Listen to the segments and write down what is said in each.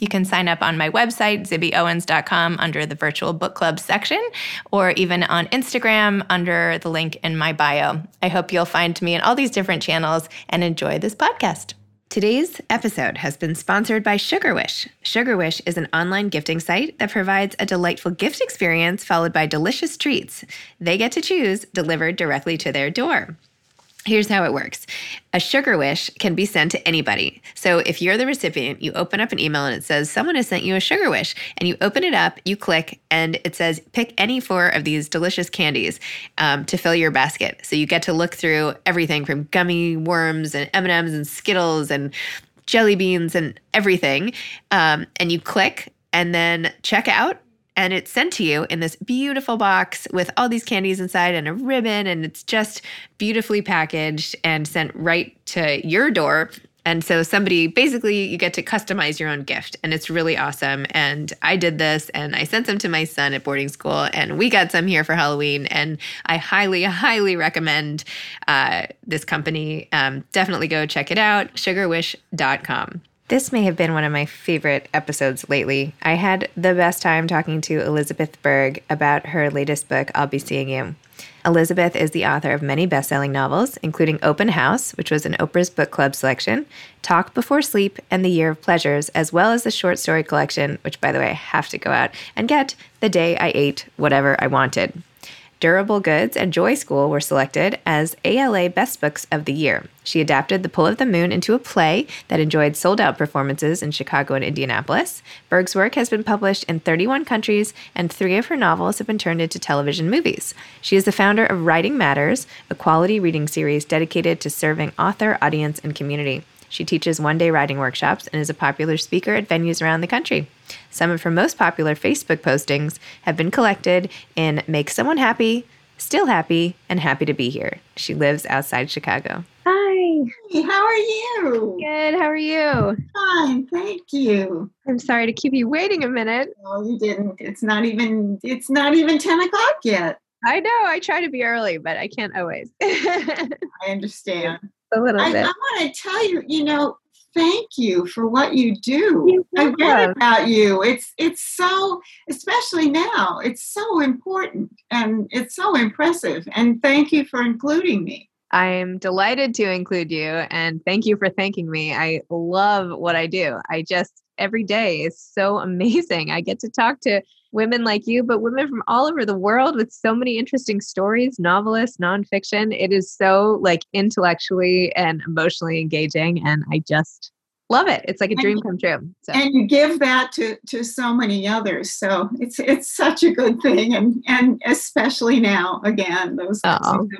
You can sign up on my website, zibbyowens.com, under the virtual book club section, or even on Instagram under the link in my bio. I hope you'll find me in all these different channels and enjoy this podcast. Today's episode has been sponsored by Sugarwish. Sugarwish is an online gifting site that provides a delightful gift experience followed by delicious treats. They get to choose delivered directly to their door. Here's how it works. A sugar wish can be sent to anybody. So if you're the recipient, you open up an email and it says, Someone has sent you a sugar wish. And you open it up, you click, and it says, Pick any four of these delicious candies um, to fill your basket. So you get to look through everything from gummy worms and M&Ms and Skittles and jelly beans and everything. Um, and you click and then check out and it's sent to you in this beautiful box with all these candies inside and a ribbon and it's just beautifully packaged and sent right to your door. And so somebody basically you get to customize your own gift and it's really awesome. And i did this and i sent them to my son at boarding school and we got some here for halloween. And i highly highly recommend uh, this company. Um, definitely go check it out sugarwish.com this may have been one of my favorite episodes lately. I had the best time talking to Elizabeth Berg about her latest book, I'll Be Seeing You. Elizabeth is the author of many best selling novels, including Open House, which was an Oprah's Book Club selection, Talk Before Sleep, and The Year of Pleasures, as well as the short story collection, which, by the way, I have to go out and get The Day I Ate Whatever I Wanted. Durable Goods and Joy School were selected as ALA Best Books of the Year. She adapted The Pull of the Moon into a play that enjoyed sold out performances in Chicago and Indianapolis. Berg's work has been published in 31 countries, and three of her novels have been turned into television movies. She is the founder of Writing Matters, a quality reading series dedicated to serving author, audience, and community. She teaches one day writing workshops and is a popular speaker at venues around the country. Some of her most popular Facebook postings have been collected in Make Someone Happy, Still Happy, and Happy to Be Here. She lives outside Chicago. Hi. Hey, how are you? Good. How are you? Fine, thank you. I'm sorry to keep you waiting a minute. No, you didn't. It's not even it's not even 10 o'clock yet. I know. I try to be early, but I can't always. I understand a little I, bit. I want to tell you, you know, thank you for what you do. I read about you. It's it's so, especially now, it's so important and it's so impressive. And thank you for including me. I'm delighted to include you and thank you for thanking me. I love what I do. I just every day is so amazing. I get to talk to women like you, but women from all over the world with so many interesting stories, novelists, nonfiction. It is so like intellectually and emotionally engaging. And I just love it. It's like a dream come true. So. And you give that to to so many others. So it's it's such a good thing. And and especially now, again, those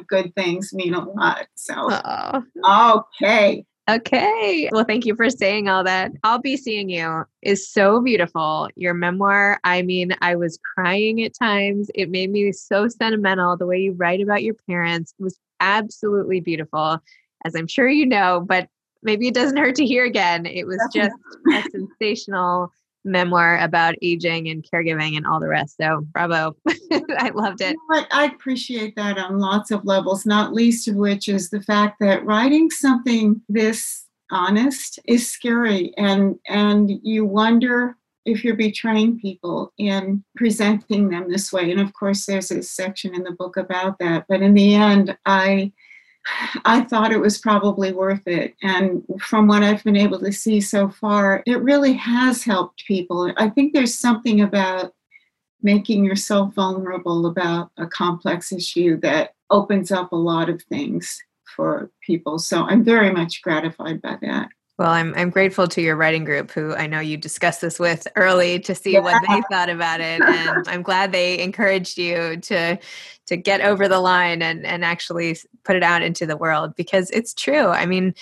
good things mean a lot. So Uh-oh. okay. Okay. Well, thank you for saying all that. I'll be seeing you is so beautiful. Your memoir, I mean, I was crying at times. It made me so sentimental. The way you write about your parents was absolutely beautiful, as I'm sure you know, but maybe it doesn't hurt to hear again. It was just a sensational memoir about aging and caregiving and all the rest. So bravo. I loved it. You know I appreciate that on lots of levels, not least of which is the fact that writing something this honest is scary and and you wonder if you're betraying people in presenting them this way. And of course there's a section in the book about that. But in the end, I I thought it was probably worth it. And from what I've been able to see so far, it really has helped people. I think there's something about making yourself vulnerable about a complex issue that opens up a lot of things for people. So I'm very much gratified by that. Well, I'm I'm grateful to your writing group, who I know you discussed this with early to see yeah. what they thought about it, and I'm glad they encouraged you to to get over the line and and actually put it out into the world because it's true. I mean,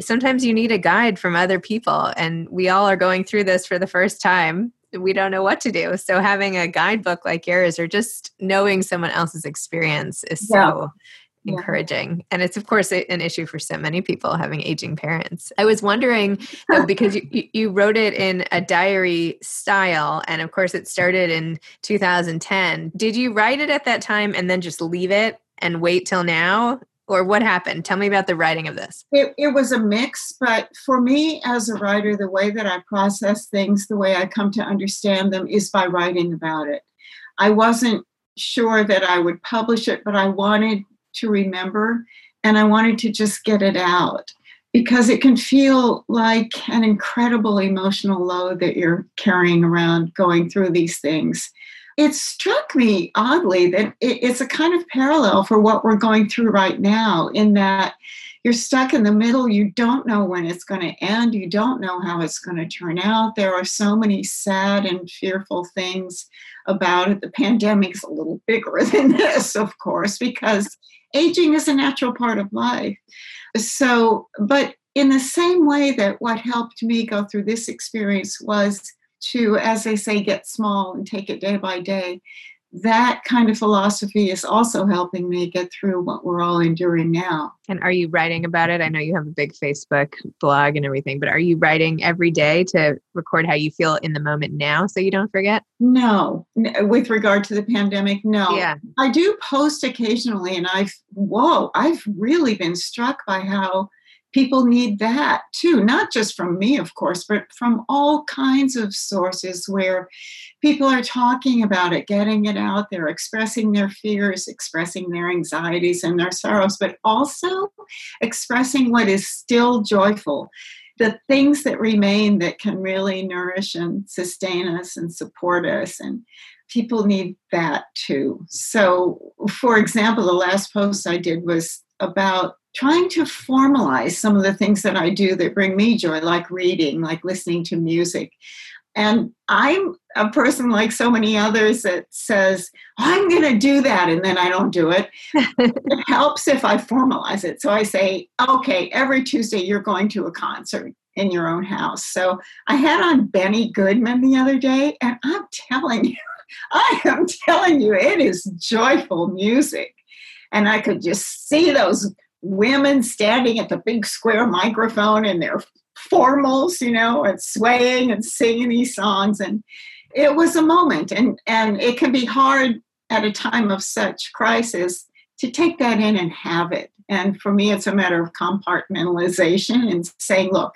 sometimes you need a guide from other people and we all are going through this for the first time we don't know what to do so having a guidebook like yours or just knowing someone else's experience is yeah. so encouraging. Yeah. and it's of course an issue for so many people having aging parents. I was wondering though, because you, you wrote it in a diary style and of course it started in 2010 did you write it at that time and then just leave it and wait till now? Or what happened? Tell me about the writing of this. It, it was a mix but for me as a writer the way that i process things the way i come to understand them is by writing about it. I wasn't sure that i would publish it but i wanted to remember and I wanted to just get it out because it can feel like an incredible emotional load that you're carrying around going through these things. It struck me oddly that it's a kind of parallel for what we're going through right now, in that you're stuck in the middle. You don't know when it's going to end. You don't know how it's going to turn out. There are so many sad and fearful things about it. The pandemic's a little bigger than this, of course, because aging is a natural part of life. So, but in the same way that what helped me go through this experience was to, as they say, get small and take it day by day, that kind of philosophy is also helping me get through what we're all enduring now. And are you writing about it? I know you have a big Facebook blog and everything, but are you writing every day to record how you feel in the moment now so you don't forget? No. With regard to the pandemic, no. Yeah. I do post occasionally and I've, whoa, I've really been struck by how people need that too, not just from me, of course, but from all kinds of sources where people are talking about it, getting it out there, expressing their fears, expressing their anxieties and their sorrows, but also expressing what is still joyful. The things that remain that can really nourish and sustain us and support us. And people need that too. So, for example, the last post I did was about trying to formalize some of the things that I do that bring me joy, like reading, like listening to music. And I'm a person like so many others that says, oh, I'm going to do that, and then I don't do it. it helps if I formalize it. So I say, okay, every Tuesday you're going to a concert in your own house. So I had on Benny Goodman the other day, and I'm telling you, I am telling you, it is joyful music. And I could just see those women standing at the big square microphone in their formals, you know, and swaying and singing these songs. And it was a moment. And, and it can be hard at a time of such crisis to take that in and have it. And for me, it's a matter of compartmentalization and saying, look,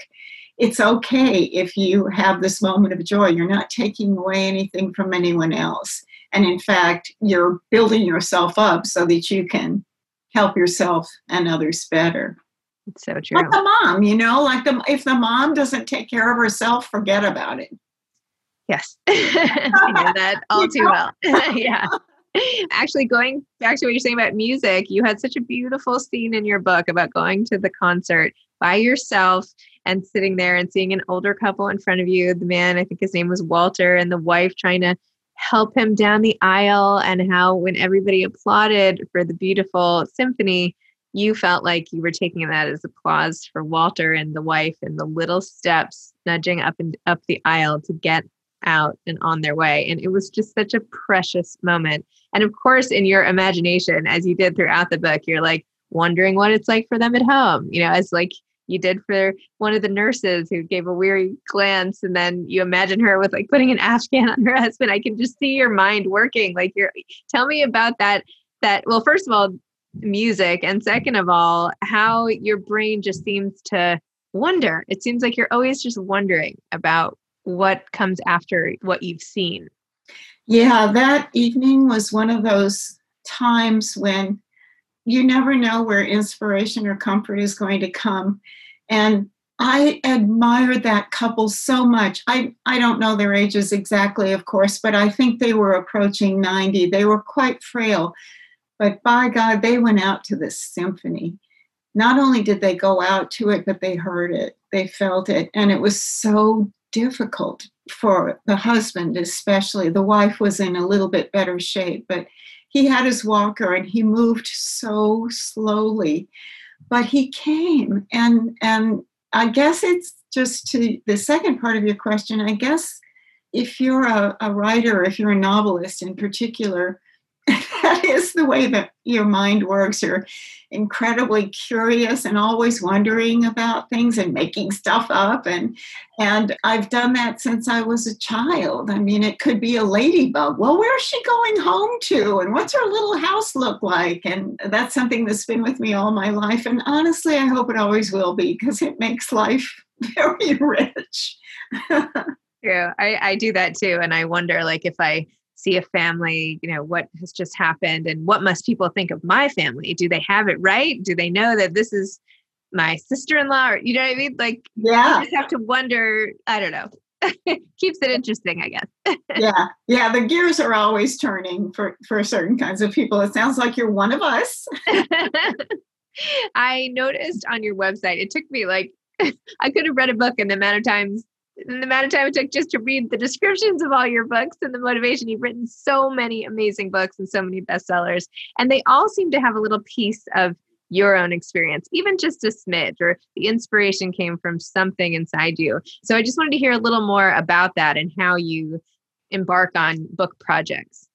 it's okay if you have this moment of joy. You're not taking away anything from anyone else. And in fact, you're building yourself up so that you can help yourself and others better. It's so true. Like the mom, you know, like the if the mom doesn't take care of herself, forget about it. Yes, I know that all too well. yeah. Actually, going back to what you're saying about music, you had such a beautiful scene in your book about going to the concert by yourself and sitting there and seeing an older couple in front of you. The man, I think his name was Walter, and the wife trying to help him down the aisle and how when everybody applauded for the beautiful symphony you felt like you were taking that as applause for Walter and the wife and the little steps nudging up and up the aisle to get out and on their way. And it was just such a precious moment. And of course in your imagination as you did throughout the book you're like wondering what it's like for them at home you know as like you did for one of the nurses who gave a weary glance and then you imagine her with like putting an afghan on her husband. I can just see your mind working like you're tell me about that that well first of all music and second of all how your brain just seems to wonder. It seems like you're always just wondering about what comes after what you've seen. Yeah that evening was one of those times when you never know where inspiration or comfort is going to come. And I admire that couple so much. I, I don't know their ages exactly, of course, but I think they were approaching 90. They were quite frail. But by God, they went out to this symphony. Not only did they go out to it, but they heard it, they felt it. And it was so difficult for the husband, especially. The wife was in a little bit better shape, but he had his walker and he moved so slowly. but he came and and i guess it's just to the second part of your question i guess if you're a, a writer if you're a novelist in particular that is the way that your mind works. You're incredibly curious and always wondering about things and making stuff up. And and I've done that since I was a child. I mean, it could be a ladybug. Well, where's she going home to? And what's her little house look like? And that's something that's been with me all my life. And honestly, I hope it always will be because it makes life very rich. True. I, I do that too. And I wonder like if I see a family, you know, what has just happened and what must people think of my family? Do they have it right? Do they know that this is my sister-in-law or you know what I mean? Like yeah. you just have to wonder, I don't know. Keeps it interesting, I guess. yeah. Yeah, the gears are always turning for for certain kinds of people. It sounds like you're one of us. I noticed on your website, it took me like I could have read a book in the amount of times the amount of time it took just to read the descriptions of all your books and the motivation. You've written so many amazing books and so many bestsellers, and they all seem to have a little piece of your own experience, even just a smidge, or the inspiration came from something inside you. So I just wanted to hear a little more about that and how you embark on book projects.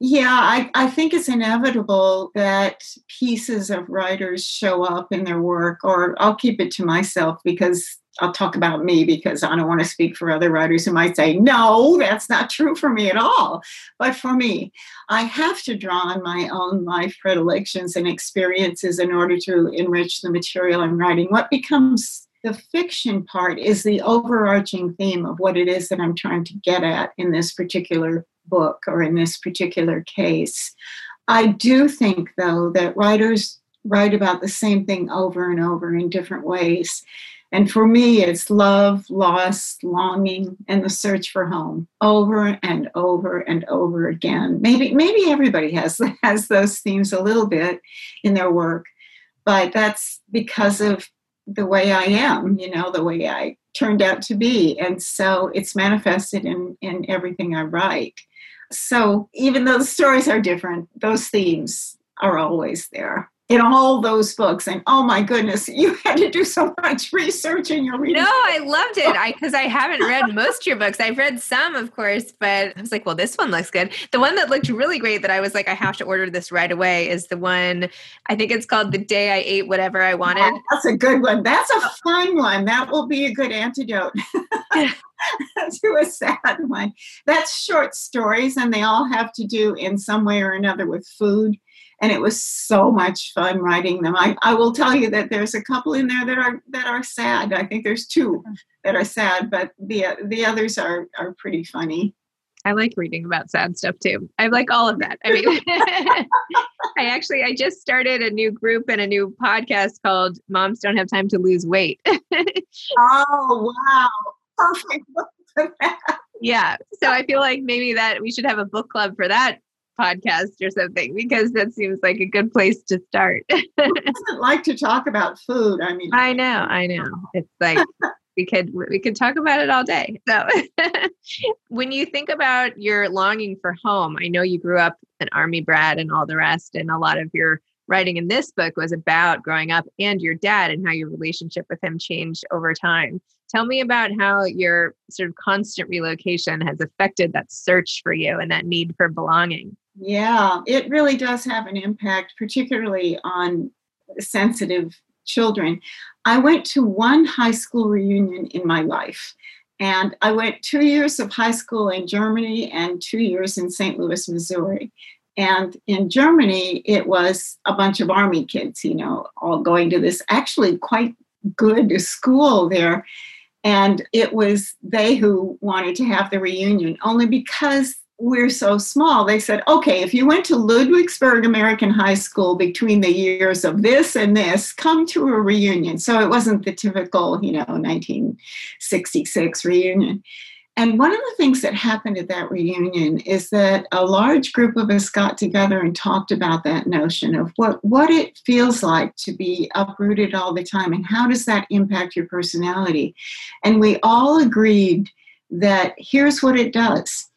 Yeah, I, I think it's inevitable that pieces of writers show up in their work, or I'll keep it to myself because I'll talk about me because I don't want to speak for other writers who might say, no, that's not true for me at all. But for me, I have to draw on my own life predilections and experiences in order to enrich the material I'm writing. What becomes the fiction part is the overarching theme of what it is that I'm trying to get at in this particular book or in this particular case. I do think, though, that writers write about the same thing over and over in different ways. And for me, it's love, loss, longing, and the search for home over and over and over again. Maybe, maybe everybody has, has those themes a little bit in their work, but that's because of the way I am, you know, the way I turned out to be. And so it's manifested in, in everything I write. So even though the stories are different, those themes are always there in all those books and oh my goodness you had to do so much research in your reading. No i loved it. I because i haven't read most of your books. I've read some of course but i was like well this one looks good. The one that looked really great that i was like i have to order this right away is the one i think it's called the day i ate whatever i wanted. oh, that's a good one. That's a oh. fun one. That will be a good antidote to a sad one. That's short stories and they all have to do in some way or another with food and it was so much fun writing them. I, I will tell you that there's a couple in there that are that are sad. I think there's two mm-hmm. that are sad, but the the others are are pretty funny. I like reading about sad stuff too. I like all of that. I mean, I actually I just started a new group and a new podcast called "Moms Don't Have Time to Lose Weight." oh wow! Perfect. yeah, so I feel like maybe that we should have a book club for that podcast or something because that seems like a good place to start. doesn't like to talk about food. I mean, I know, I know. It's like we could we could talk about it all day. So, when you think about your longing for home, I know you grew up an army brat and all the rest, and a lot of your writing in this book was about growing up and your dad and how your relationship with him changed over time. Tell me about how your sort of constant relocation has affected that search for you and that need for belonging. Yeah, it really does have an impact, particularly on sensitive children. I went to one high school reunion in my life. And I went two years of high school in Germany and two years in St. Louis, Missouri. And in Germany, it was a bunch of army kids, you know, all going to this actually quite good school there. And it was they who wanted to have the reunion, only because we're so small, they said, okay, if you went to Ludwigsburg American High School between the years of this and this, come to a reunion. So it wasn't the typical, you know, 1966 reunion. And one of the things that happened at that reunion is that a large group of us got together and talked about that notion of what, what it feels like to be uprooted all the time and how does that impact your personality. And we all agreed that here's what it does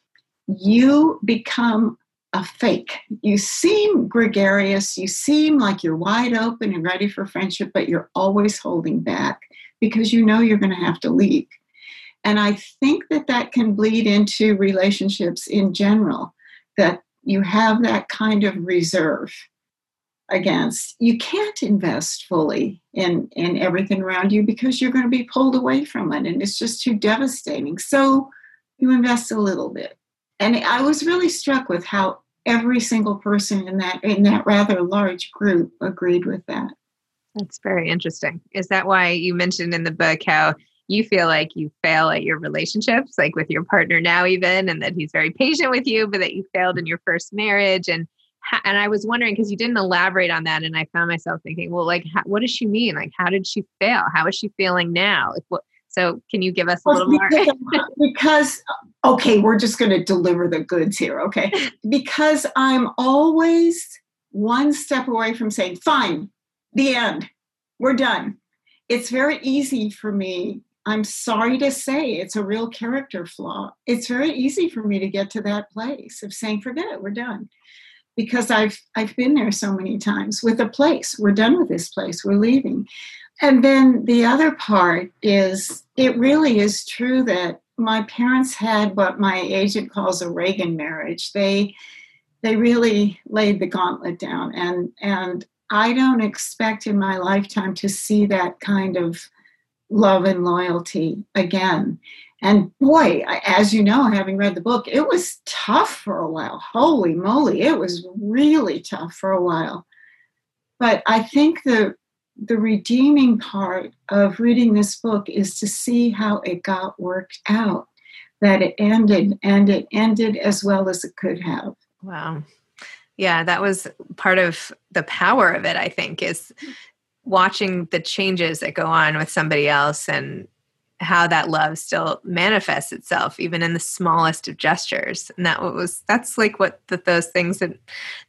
you become a fake. You seem gregarious, you seem like you're wide open and ready for friendship, but you're always holding back because you know you're going to have to leave. And I think that that can bleed into relationships in general, that you have that kind of reserve against. You can't invest fully in, in everything around you because you're going to be pulled away from it and it's just too devastating. So you invest a little bit and I was really struck with how every single person in that in that rather large group agreed with that. That's very interesting. Is that why you mentioned in the book how you feel like you fail at your relationships, like with your partner now, even, and that he's very patient with you, but that you failed in your first marriage, and and I was wondering because you didn't elaborate on that, and I found myself thinking, well, like, how, what does she mean? Like, how did she fail? How is she feeling now? Like, what? So, can you give us a little because, more? because okay, we're just going to deliver the goods here, okay? Because I'm always one step away from saying, fine, the end, we're done. It's very easy for me. I'm sorry to say it's a real character flaw. It's very easy for me to get to that place of saying, forget it, we're done. Because I've I've been there so many times with a place. We're done with this place. We're leaving. And then the other part is it really is true that my parents had what my agent calls a Reagan marriage. They they really laid the gauntlet down and and I don't expect in my lifetime to see that kind of love and loyalty again. And boy, as you know, having read the book, it was tough for a while. Holy moly, it was really tough for a while. But I think the the redeeming part of reading this book is to see how it got worked out, that it ended and it ended as well as it could have. Wow. Yeah, that was part of the power of it, I think, is watching the changes that go on with somebody else and how that love still manifests itself even in the smallest of gestures and that was that's like what the, those things that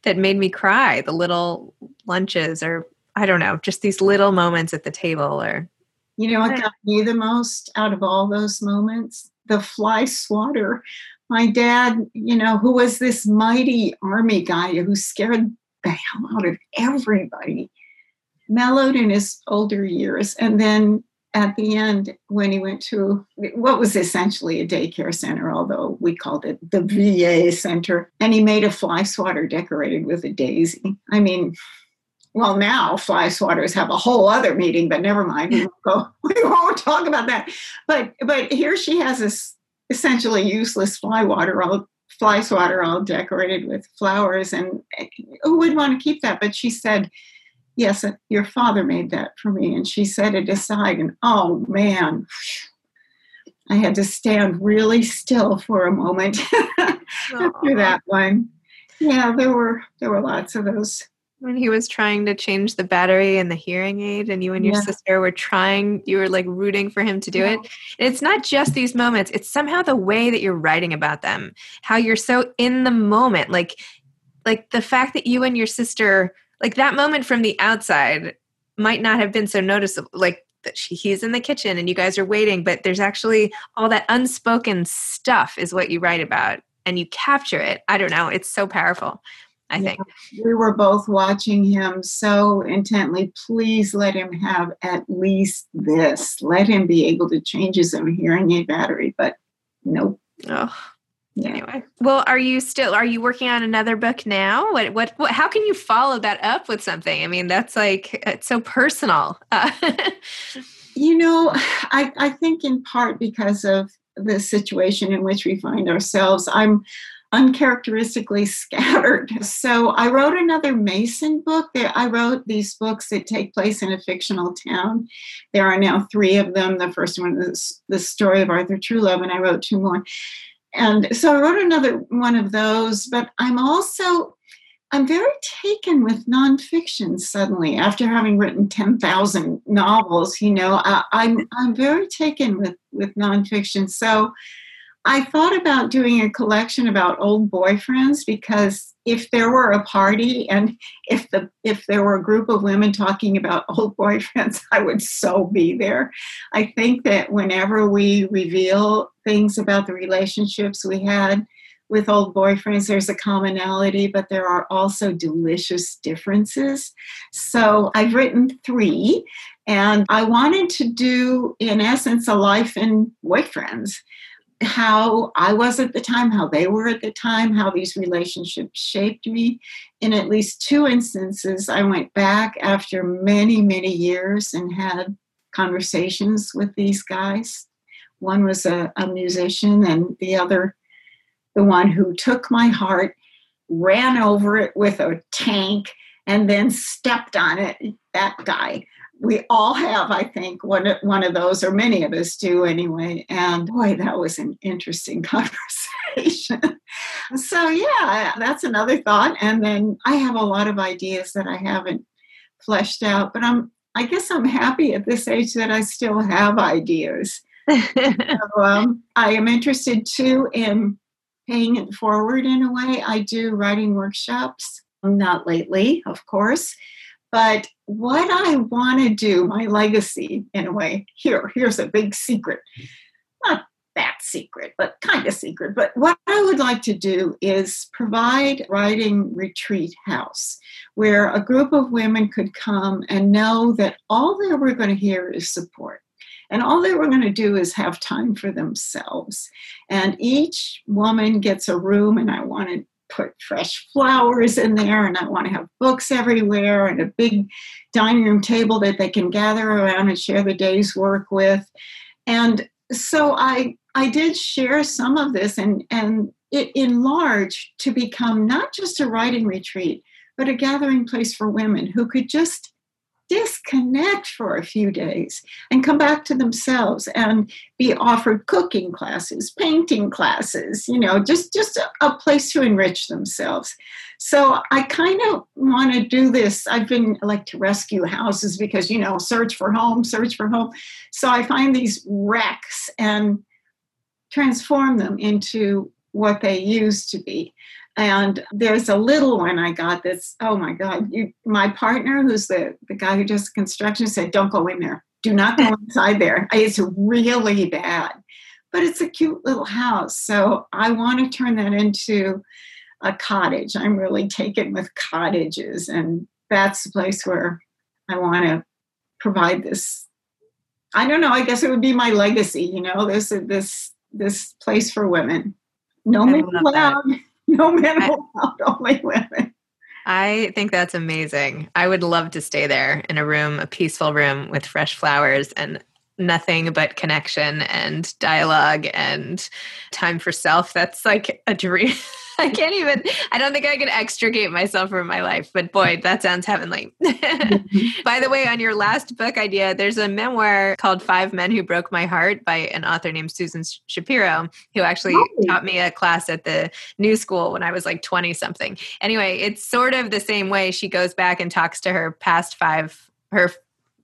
that made me cry the little lunches or I don't know, just these little moments at the table or you know what got me the most out of all those moments? The fly swatter. My dad, you know, who was this mighty army guy who scared the hell out of everybody, mellowed in his older years. And then at the end, when he went to what was essentially a daycare center, although we called it the VA center, and he made a fly swatter decorated with a daisy. I mean, well, now fly swatters have a whole other meeting, but never mind. We won't, go, we won't talk about that. But but here she has this essentially useless fly water all fly swatter all decorated with flowers, and who would want to keep that? But she said, "Yes, uh, your father made that for me," and she set it aside. And oh man, I had to stand really still for a moment after that one. Yeah, there were there were lots of those when he was trying to change the battery and the hearing aid and you and your yeah. sister were trying you were like rooting for him to do yeah. it and it's not just these moments it's somehow the way that you're writing about them how you're so in the moment like like the fact that you and your sister like that moment from the outside might not have been so noticeable like that she, he's in the kitchen and you guys are waiting but there's actually all that unspoken stuff is what you write about and you capture it i don't know it's so powerful I yeah, think. We were both watching him so intently. Please let him have at least this. Let him be able to change his own hearing aid battery, but nope. Oh. Yeah. Anyway, well, are you still are you working on another book now? What, what what how can you follow that up with something? I mean, that's like it's so personal. Uh, you know, I I think in part because of the situation in which we find ourselves. I'm uncharacteristically scattered. So I wrote another Mason book. I wrote these books that take place in a fictional town. There are now three of them. The first one is the story of Arthur Truluv, and I wrote two more. And so I wrote another one of those, but I'm also I'm very taken with nonfiction suddenly after having written 10,000 novels, you know, I, I'm, I'm very taken with, with nonfiction. So I thought about doing a collection about old boyfriends because if there were a party and if the if there were a group of women talking about old boyfriends, I would so be there. I think that whenever we reveal things about the relationships we had, with old boyfriends, there's a commonality, but there are also delicious differences. So I've written three, and I wanted to do, in essence, a life in boyfriends. How I was at the time, how they were at the time, how these relationships shaped me. In at least two instances, I went back after many, many years and had conversations with these guys. One was a, a musician, and the other the one who took my heart, ran over it with a tank, and then stepped on it. That guy. We all have, I think, one, one of those, or many of us do anyway. And boy, that was an interesting conversation. so, yeah, that's another thought. And then I have a lot of ideas that I haven't fleshed out, but I'm I guess I'm happy at this age that I still have ideas. so, um, I am interested too in paying it forward in a way. I do writing workshops, not lately, of course, but what I want to do, my legacy in a way, here, here's a big secret. Not that secret, but kind of secret. But what I would like to do is provide writing retreat house where a group of women could come and know that all they were going to hear is support and all they were going to do is have time for themselves. And each woman gets a room, and I want to put fresh flowers in there, and I want to have books everywhere, and a big dining room table that they can gather around and share the day's work with. And so I I did share some of this and and it enlarged to become not just a writing retreat, but a gathering place for women who could just disconnect for a few days and come back to themselves and be offered cooking classes painting classes you know just just a, a place to enrich themselves. So i kind of want to do this. I've been like to rescue houses because you know search for home search for home. So i find these wrecks and transform them into what they used to be and there's a little one I got that's, oh my God, you, my partner, who's the, the guy who does construction, said, don't go in there. Do not go inside there. It's really bad. But it's a cute little house. So I want to turn that into a cottage. I'm really taken with cottages. And that's the place where I want to provide this. I don't know. I guess it would be my legacy. You know, this this this place for women. No men allowed. No men allowed, only women. I think that's amazing. I would love to stay there in a room, a peaceful room with fresh flowers and nothing but connection and dialogue and time for self. That's like a dream. I can't even, I don't think I can extricate myself from my life, but boy, that sounds heavenly. By the way, on your last book idea, there's a memoir called Five Men Who Broke My Heart by an author named Susan Shapiro, who actually oh. taught me a class at the new school when I was like 20 something. Anyway, it's sort of the same way she goes back and talks to her past five, her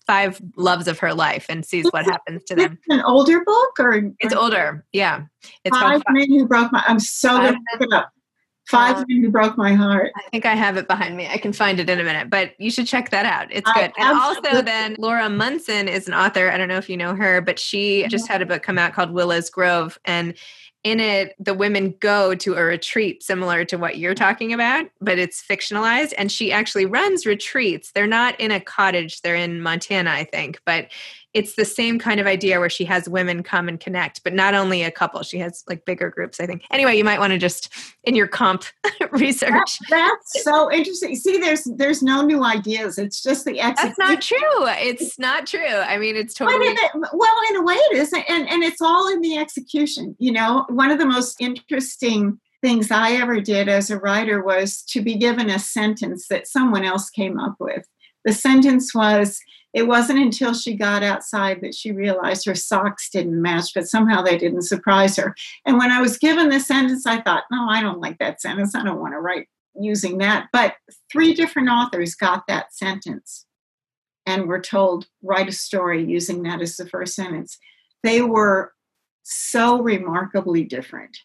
five loves of her life and sees what happens to them. An older book or it's older, yeah. It's five men who broke my. I'm so gonna look it up. Five uh, Men Broke My Heart. I think I have it behind me. I can find it in a minute, but you should check that out. It's good. I, and also, then Laura Munson is an author. I don't know if you know her, but she just had a book come out called Willa's Grove. And in it, the women go to a retreat similar to what you're talking about, but it's fictionalized. And she actually runs retreats. They're not in a cottage, they're in Montana, I think. But it's the same kind of idea where she has women come and connect, but not only a couple. She has like bigger groups, I think. Anyway, you might want to just in your comp research. That, that's so interesting. See, there's there's no new ideas. It's just the execution. That's not true. It's not true. I mean, it's totally it, well, in a way, it is, and and it's all in the execution. You know, one of the most interesting things I ever did as a writer was to be given a sentence that someone else came up with. The sentence was it wasn't until she got outside that she realized her socks didn't match, but somehow they didn't surprise her. And when I was given this sentence, I thought, no, I don't like that sentence. I don't want to write using that. But three different authors got that sentence and were told, write a story using that as the first sentence. They were so remarkably different,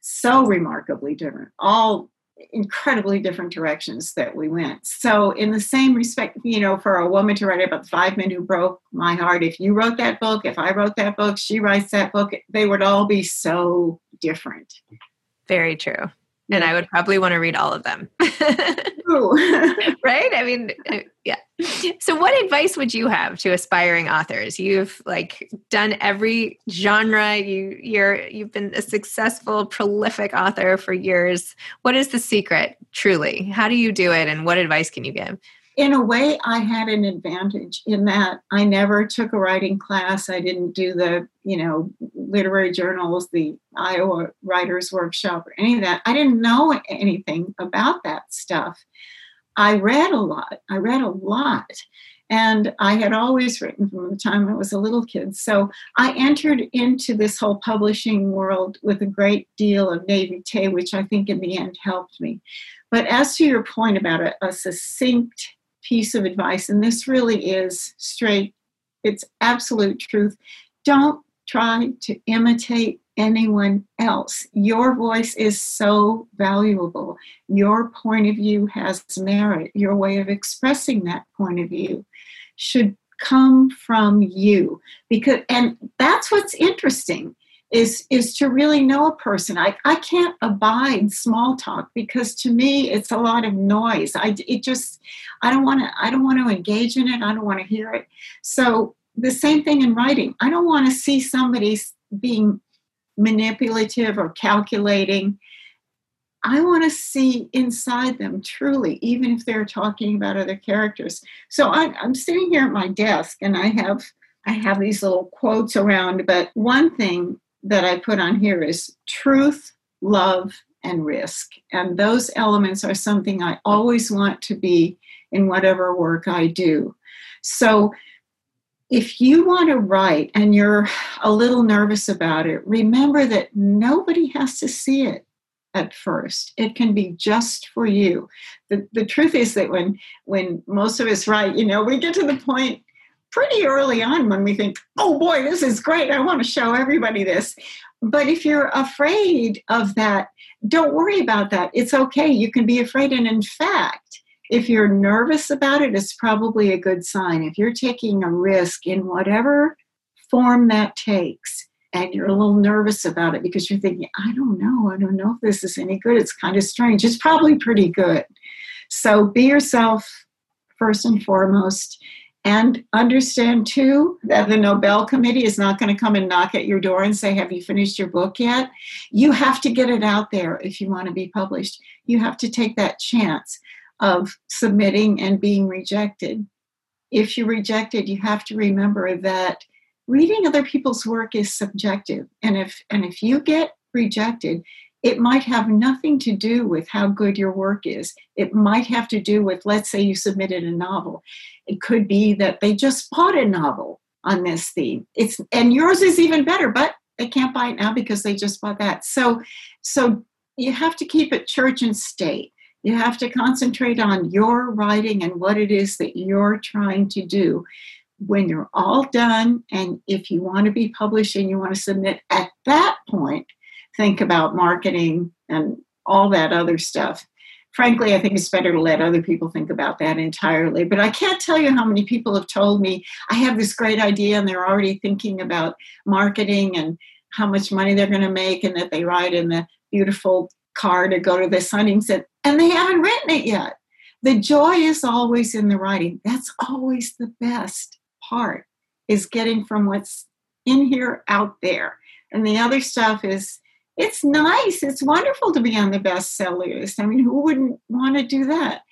so remarkably different, all incredibly different directions that we went. So, in the same respect, you know, for a woman to write about the five men who broke my heart, if you wrote that book, if I wrote that book, she writes that book, they would all be so different. Very true. And I would probably want to read all of them. right? I mean, uh, yeah. So what advice would you have to aspiring authors? You've like done every genre. You you're you've been a successful, prolific author for years. What is the secret, truly? How do you do it and what advice can you give? In a way, I had an advantage in that I never took a writing class. I didn't do the, you know, literary journals, the Iowa Writers Workshop, or any of that. I didn't know anything about that stuff. I read a lot. I read a lot. And I had always written from the time I was a little kid. So I entered into this whole publishing world with a great deal of naivete, which I think in the end helped me. But as to your point about a, a succinct piece of advice, and this really is straight, it's absolute truth. Don't try to imitate anyone else. Your voice is so valuable. Your point of view has merit. Your way of expressing that point of view should come from you because and that's what's interesting is is to really know a person. I, I can't abide small talk because to me it's a lot of noise. I it just i don't want to i don't want to engage in it. I don't want to hear it. So the same thing in writing. I don't want to see somebody being manipulative or calculating. I want to see inside them truly even if they're talking about other characters. So I, i'm sitting here at my desk and i have I have these little quotes around, but one thing that I put on here is truth, love, and risk. And those elements are something I always want to be in whatever work I do. So if you want to write and you're a little nervous about it, remember that nobody has to see it at first. It can be just for you. The, the truth is that when when most of us write, you know, we get to the point pretty early on when we think, oh boy, this is great. I want to show everybody this. But if you're afraid of that, don't worry about that. It's okay. You can be afraid. And in fact, if you're nervous about it, it's probably a good sign. If you're taking a risk in whatever form that takes, and you're a little nervous about it because you're thinking, I don't know, I don't know if this is any good. It's kind of strange. It's probably pretty good. So be yourself first and foremost and understand too that the Nobel Committee is not going to come and knock at your door and say, Have you finished your book yet? You have to get it out there if you want to be published. You have to take that chance of submitting and being rejected. If you're rejected, you have to remember that reading other people's work is subjective. And if and if you get rejected, it might have nothing to do with how good your work is. It might have to do with, let's say you submitted a novel. It could be that they just bought a novel on this theme. It's and yours is even better, but they can't buy it now because they just bought that. So so you have to keep it church and state. You have to concentrate on your writing and what it is that you're trying to do. When you're all done, and if you want to be published and you want to submit at that point, think about marketing and all that other stuff. Frankly, I think it's better to let other people think about that entirely. But I can't tell you how many people have told me I have this great idea and they're already thinking about marketing and how much money they're going to make and that they ride in the beautiful car to go to the signing set and they haven't written it yet. The joy is always in the writing. That's always the best part is getting from what's in here out there. And the other stuff is it's nice. It's wonderful to be on the bestseller list. I mean, who wouldn't want to do that?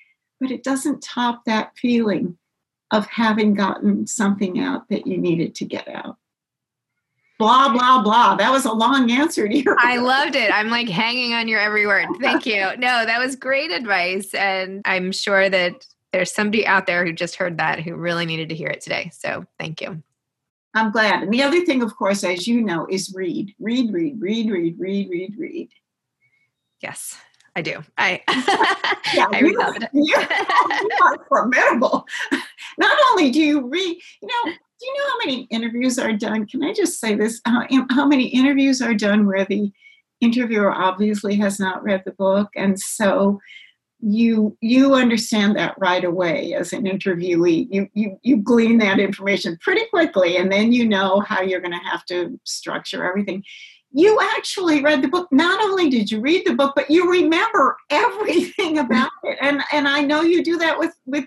But it doesn't top that feeling of having gotten something out that you needed to get out. Blah, blah, blah. That was a long answer to your. I loved it. I'm like hanging on your every word. Thank you. No, that was great advice. And I'm sure that there's somebody out there who just heard that who really needed to hear it today. So thank you. I'm glad. And the other thing, of course, as you know, is read, read, read, read, read, read, read, read. Yes, I do. I yeah, I it. You, you are formidable. Not only do you read, you know, do you know how many interviews are done? Can I just say this? How, how many interviews are done where the interviewer obviously has not read the book, and so you you understand that right away as an interviewee you you you glean that information pretty quickly and then you know how you're going to have to structure everything you actually read the book. Not only did you read the book, but you remember everything about it. And and I know you do that with with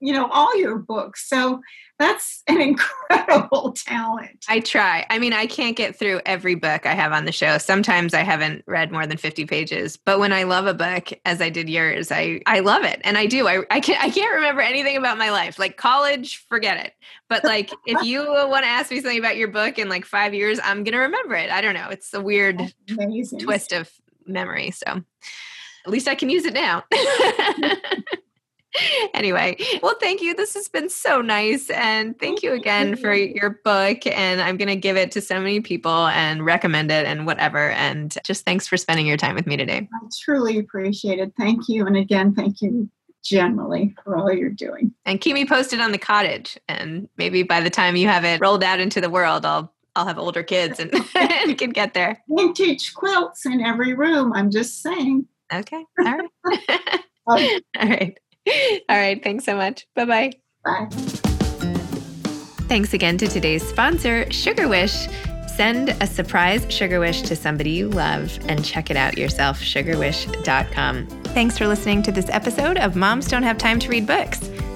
you know all your books. So that's an incredible talent. I try. I mean, I can't get through every book I have on the show. Sometimes I haven't read more than 50 pages, but when I love a book, as I did yours, I, I love it. And I do. I, I, can't, I can't remember anything about my life. Like college, forget it. But like, if you want to ask me something about your book in like five years, I'm going to remember it. I don't know. It's a weird twist of memory. So at least I can use it now. anyway, well, thank you. This has been so nice. And oh, thank you again for your book. And I'm going to give it to so many people and recommend it and whatever. And just thanks for spending your time with me today. I truly appreciate it. Thank you. And again, thank you generally for all you're doing. And keep me posted on the cottage. And maybe by the time you have it rolled out into the world, I'll I'll have older kids and, and can get there. And teach quilts in every room. I'm just saying. Okay. All right. All right. All right. Thanks so much. Bye-bye. Bye. Thanks again to today's sponsor, Sugarwish. Send a surprise Sugarwish to somebody you love and check it out yourself, sugarwish.com. Thanks for listening to this episode of Moms Don't Have Time to Read Books.